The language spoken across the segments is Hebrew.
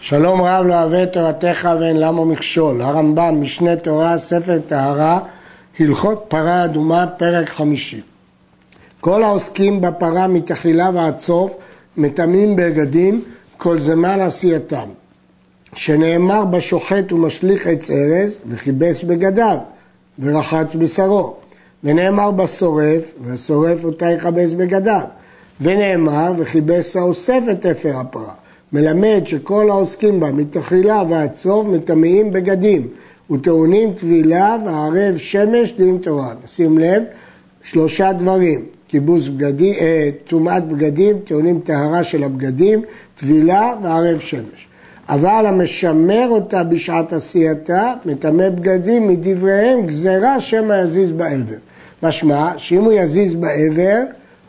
שלום רב לא אוהב את תורתך ואין למה מכשול. הרמב"ם, משנה תורה, ספר טהרה, הלכות פרה אדומה, פרק חמישי. כל העוסקים בפרה מתחילה ועד סוף מטמאים בגדים כל זמן עשייתם. שנאמר בשוחט ומשליך עץ ארז וכיבס בגדיו ורחץ בשרו. ונאמר בשורף והשורף אותה יכבס בגדיו. ונאמר וכיבס האוסף את אפר הפרה. מלמד שכל העוסקים בה מתחילה ועד סוף מטמאים בגדים וטעונים טבילה וערב שמש דין תורה. שים לב, שלושה דברים, כיבוס בגדים, אה, טומאת בגדים, טעונים טהרה של הבגדים, טבילה וערב שמש. אבל המשמר אותה בשעת עשייתה, מטמא בגדים מדבריהם גזירה שמא יזיז בעבר. משמע שאם הוא יזיז בעבר,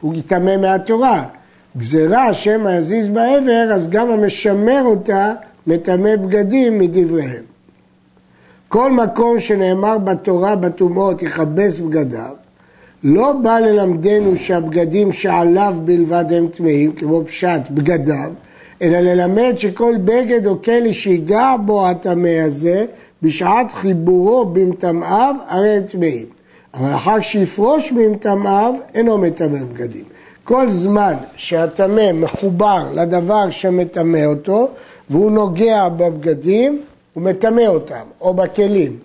הוא יטמא מהתורה. גזירה שמא יזיז בעבר, אז גם המשמר אותה מטמא בגדים מדבריהם. כל מקום שנאמר בתורה בטומאות יכבס בגדיו, לא בא ללמדנו שהבגדים שעליו בלבד הם טמאים, כמו פשט בגדיו, אלא ללמד שכל בגד או כלי שיגע בו הטמא הזה, בשעת חיבורו במטמאיו, הרי הם טמאים. אבל אחר שיפרוש במטמאיו, אינו מטמא בגדים. כל זמן שהטמא מחובר לדבר שמטמא אותו, והוא נוגע בבגדים, הוא מטמא אותם, או בכלים.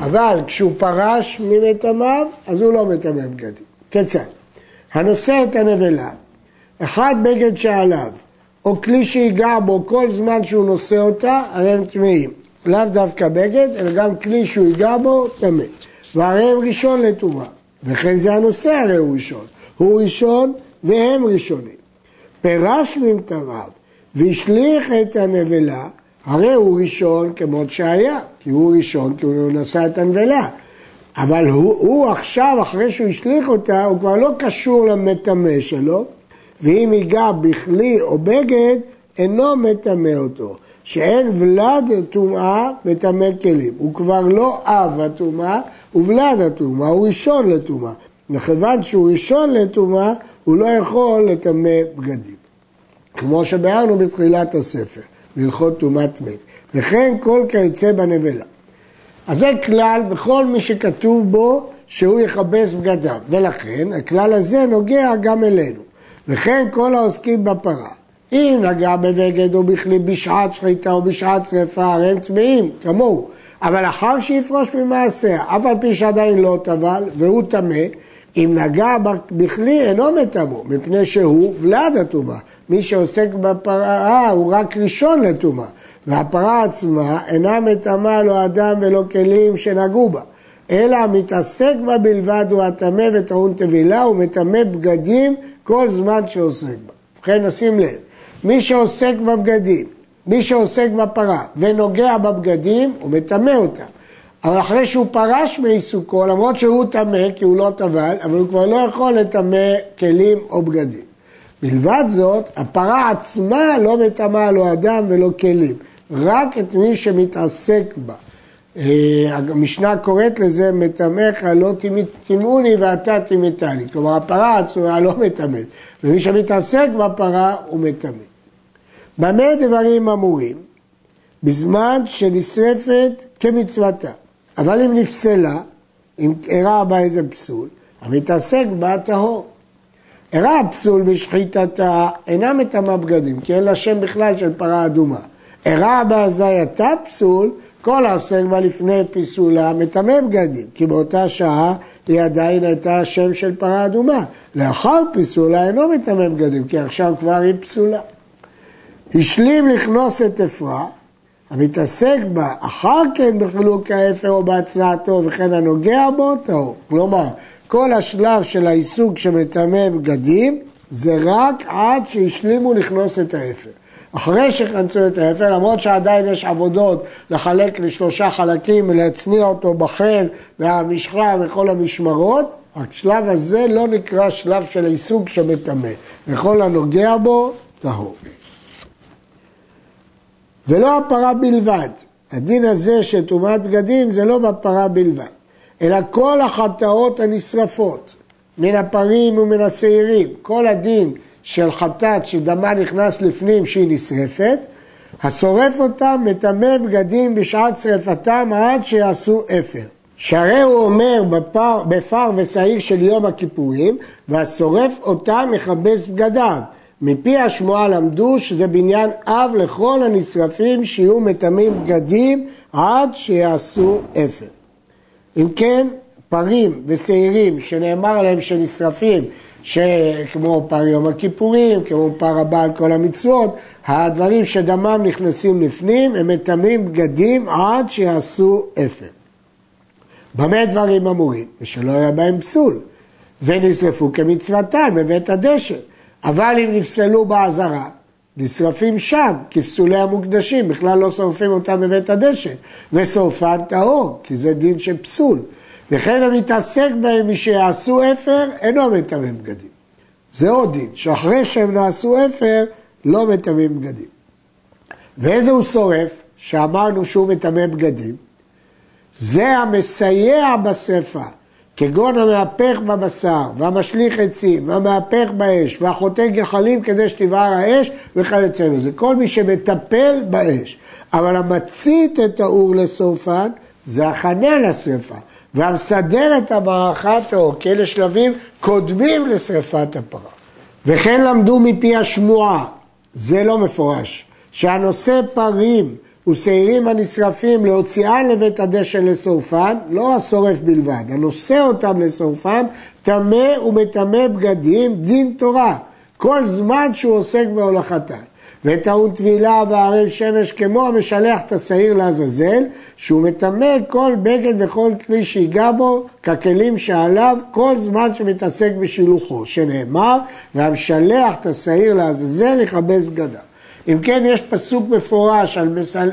אבל כשהוא פרש ממטמאיו, אז הוא לא מטמא בגדים. כיצד? הנושא את הנבלה, אחד בגד שעליו, או כלי שיגע בו כל זמן שהוא נושא אותה, הרי הם טמאים. לאו דווקא בגד, אלא גם כלי שהוא ייגע בו, טמא. והרי הם ראשון לטומאה. וכן זה הנושא הרי הוא ראשון. הוא ראשון והם ראשונים. פרש ממטריו והשליך את הנבלה, הרי הוא ראשון כמות שהיה, כי הוא ראשון כי הוא נשא את הנבלה. אבל הוא, הוא עכשיו, אחרי שהוא השליך אותה, הוא כבר לא קשור למטמא שלו, ואם ייגע בכלי או בגד, אינו מטמא אותו. שאין ולד טומאה מטמא כלים. הוא כבר לא אב הטומאה, הוא ולד הטומאה, הוא ראשון לטומאה. מכיוון שהוא ראשון לטומאה, הוא לא יכול לטמא בגדים. כמו שביארנו בתחילת הספר, בהלכות טומאת מת. וכן כל כיוצא בנבלה. אז זה כלל בכל מי שכתוב בו שהוא יכבס בגדיו, ולכן הכלל הזה נוגע גם אלינו. וכן כל העוסקים בפרה. אם נגע בבגד או בכלי בשעת שחיטה או בשעת שרפה, הרי הם צמאים, כמוהו. אבל אחר שיפרוש ממעשה, אף על פי שעדיין לא טבל והוא טמא, אם נגע בכלי אינו מטמאו, מפני שהוא ולד הטומאה. מי שעוסק בפרה הוא רק ראשון לטומאה, והפרה עצמה אינה מטמאה לא אדם ולא כלים שנגעו בה, אלא המתעסק בה בלבד הוא הטמא וטעון טבילה, הוא מטמא בגדים כל זמן שעוסק בה. ובכן נשים לב, מי שעוסק בבגדים, מי שעוסק בפרה ונוגע בבגדים, הוא מטמא אותם. אבל אחרי שהוא פרש מעיסוקו, למרות שהוא טמא, כי הוא לא טבל, אבל הוא כבר לא יכול לטמא כלים או בגדים. מלבד זאת, הפרה עצמה לא מטמאה לא אדם ולא כלים, רק את מי שמתעסק בה. אה, המשנה קוראת לזה מטמאך לא טימאוני ואתה טימאתני. כלומר הפרה עצמה לא מטמאת, ומי שמתעסק בפרה הוא מטמא. במה דברים אמורים? בזמן שנשרפת כמצוותה. אבל אם נפסלה, אם אירע בה איזה פסול, המתעסק בה טהור. אירע הפסול בשחיטתה, אינה מטמא בגדים, כי אין לה שם בכלל של פרה אדומה. אירע בהזייתה פסול, כל העוסק בה לפני פיסולה מטמא בגדים, כי באותה שעה היא עדיין הייתה שם של פרה אדומה. לאחר פיסולה אינו מטמא בגדים, כי עכשיו כבר היא פסולה. השלים לכנוס את אפרה, המתעסק בה אחר כן בחילוק האפר או בהצנעתו וכן הנוגע בו, טהור. כלומר, כל השלב של העיסוק שמטמא בגדים זה רק עד שהשלימו לכנוס את האפר. אחרי שכנסו את האפר, למרות שעדיין יש עבודות לחלק לשלושה חלקים ולהצניע אותו בחן והמשחה וכל המשמרות, השלב הזה לא נקרא שלב של עיסוק שמטמא. וכל הנוגע בו, טהור. ולא הפרה בלבד. הדין הזה של טומאת בגדים זה לא בפרה בלבד, אלא כל החטאות הנשרפות, מן הפרים ומן השעירים, כל הדין של חטאת שדמה נכנס לפנים שהיא נשרפת, השורף אותם מטמא בגדים בשעת שרפתם עד שיעשו אפר. שהרי הוא אומר בפר, בפר ושעיר של יום הכיפורים, והשורף אותם מכבס בגדיו. מפי השמועה למדו שזה בניין אב לכל הנשרפים שיהיו מטמאים בגדים עד שיעשו אפר. אם כן, פרים ושעירים שנאמר עליהם שנשרפים, כמו פר יום הכיפורים, כמו פר הבא על כל המצוות, הדברים שדמם נכנסים לפנים, הם מטמאים בגדים עד שיעשו אפר. במה דברים אמורים? ושלא היה בהם פסול, ונשרפו כמצוותם בבית הדשא. אבל אם נפסלו באזהרה, נשרפים שם, כפסולי המוקדשים, בכלל לא שורפים אותם בבית הדשא, ושורפן טהור, כי זה דין של פסול. וכן המתעסק בהם מי שיעשו אפר, אינו מטמא בגדים. זה עוד דין, שאחרי שהם נעשו אפר, לא מטמא בגדים. ואיזה הוא שורף, שאמרנו שהוא מטמא בגדים? זה המסייע בשרפה, כגון המהפך בבשר, והמשליך עצים, והמהפך באש, והחוטא גחלים כדי שתבער האש, וכיוצא מזה. כל מי שמטפל באש. אבל המצית את האור לשרפן, זה הכנה לשרפה. והמסדר את המערכה טהור, כי אלה שלבים קודמים לשרפת הפרה. וכן למדו מפי השמועה, זה לא מפורש, שהנושא פרים ושעירים הנשרפים להוציאן לבית הדשא לשורפן, לא השורף בלבד, הנושא אותם לשורפן, טמא ומטמא בגדים, דין תורה, כל זמן שהוא עוסק בהולכתן. וטעון טבילה וערב שמש כמו המשלח את השעיר לעזאזל, שהוא מטמא כל בגד וכל כלי שיגע בו, ככלים שעליו, כל זמן שמתעסק בשילוחו, שנאמר, והמשלח את השעיר לעזאזל יכבס בגדיו. אם כן, יש פסוק מפורש על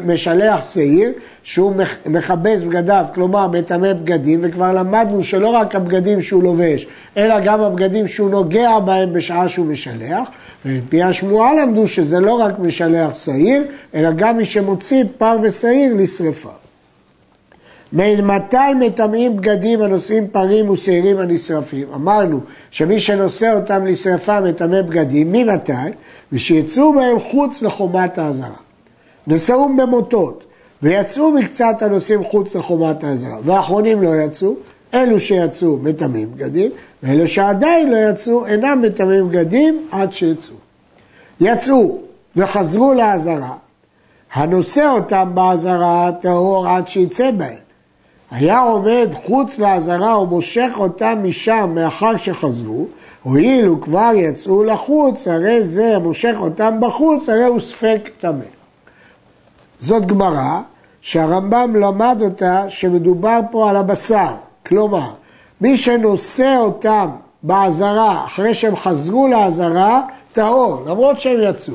משלח שעיר, שהוא מכבס בגדיו, כלומר מטמא בגדים, וכבר למדנו שלא רק הבגדים שהוא לובש, אלא גם הבגדים שהוא נוגע בהם בשעה שהוא משלח, ומפי השמועה למדו שזה לא רק משלח שעיר, אלא גם מי שמוציא פר ושעיר לשרפה. מתי מטמאים בגדים הנושאים פרים ושעירים הנשרפים? אמרנו שמי שנושא אותם לשרפה מטמא בגדים, ממתי? ושיצאו בהם חוץ לחומת האזהרה. נשאום במוטות, ויצאו מקצת הנושאים חוץ לחומת האזהרה, והאחרונים לא יצאו, אלו שיצאו מטמאים בגדים, ואלו שעדיין לא יצאו אינם מטמאים בגדים עד שיצאו. יצאו וחזרו לאזהרה, הנושא אותם באזהרה טהור עד שיצא בהם. היה עומד חוץ לאזהרה ומושך אותם משם מאחר שחזרו, הואיל וכבר יצאו לחוץ, הרי זה מושך אותם בחוץ, הרי הוא ספק טמא. זאת גמרא שהרמב"ם למד אותה שמדובר פה על הבשר, כלומר, מי שנושא אותם באזהרה אחרי שהם חזרו לאזהרה, טהור, למרות שהם יצאו.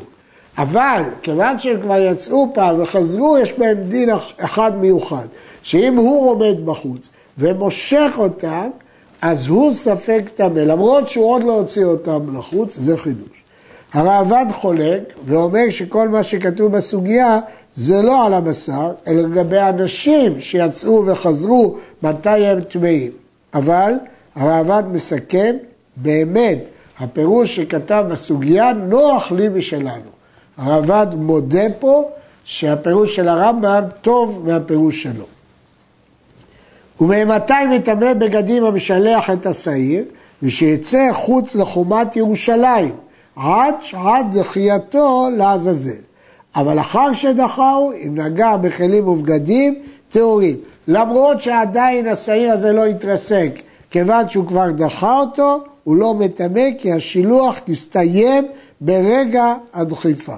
אבל כיוון שהם כבר יצאו פעם וחזרו, יש בהם דין אחד מיוחד, שאם הוא עומד בחוץ ומושך אותם, אז הוא ספק טמא, למרות שהוא עוד לא הוציא אותם לחוץ, זה חידוש. הראב"ד חולק ואומר שכל מה שכתוב בסוגיה זה לא על הבשר, אלא לגבי אנשים שיצאו וחזרו, מתי הם טמאים. אבל הראב"ד מסכם, באמת, הפירוש שכתב בסוגיה נוח לי ושלנו. הראב"ד מודה פה שהפירוש של הרמב"ם טוב מהפירוש שלו. וממתי מטמא בגדים המשלח את השעיר? ושיצא חוץ לחומת ירושלים, עד עד דחייתו לעזאזל. אבל אחר שדחהו, אם נגע בכלים ובגדים, טהורים. למרות שעדיין השעיר הזה לא התרסק, כיוון שהוא כבר דחה אותו, הוא לא מטמא כי השילוח הסתיים ברגע הדחיפה.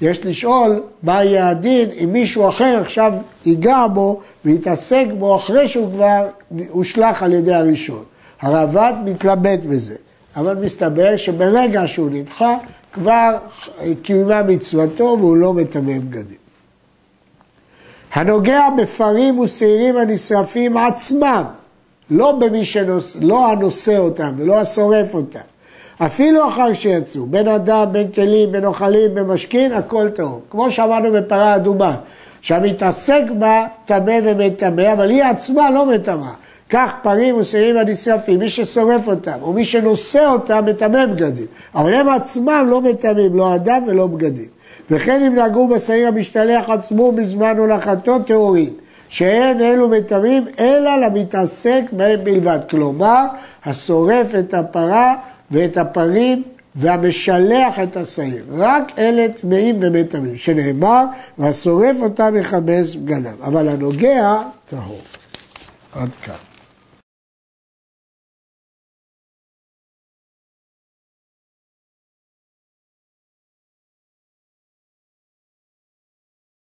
יש לשאול מה יהיה הדין אם מישהו אחר עכשיו ייגע בו ויתעסק בו אחרי שהוא כבר הושלך על ידי הראשון. הרעב"ד מתלבט בזה, אבל מסתבר שברגע שהוא נדחה כבר קיימה מצוותו והוא לא מטמא בגדים. הנוגע בפרים ושעירים הנשרפים עצמם, לא במי שנושא, לא הנושא אותם ולא השורף אותם, אפילו אחר שיצאו, בין אדם, בין כלים, בין אוכלים, בין משכין, הכל טהור. כמו שאמרנו בפרה אדומה, שהמתעסק בה טמא ומטמא, אבל היא עצמה לא מטמאה. כך פרים ושעירים הנשרפים, מי ששורף אותם, או מי שנושא אותם, מטמא בגדים. אבל הם עצמם לא מטמאים, לא אדם ולא בגדים. וכן אם נהגו בשעיר המשתלח עצמו בזמן הולכתו טהורים, שאין אלו מטמאים אלא למתעסק בהם בלבד. כלומר, השורף את הפרה ואת הפרים והמשלח את השעיר. רק אלה טמאים ומטמאים, שנאמר, והשורף אותם יכבס בגדיו. אבל הנוגע, טהור. עד כאן.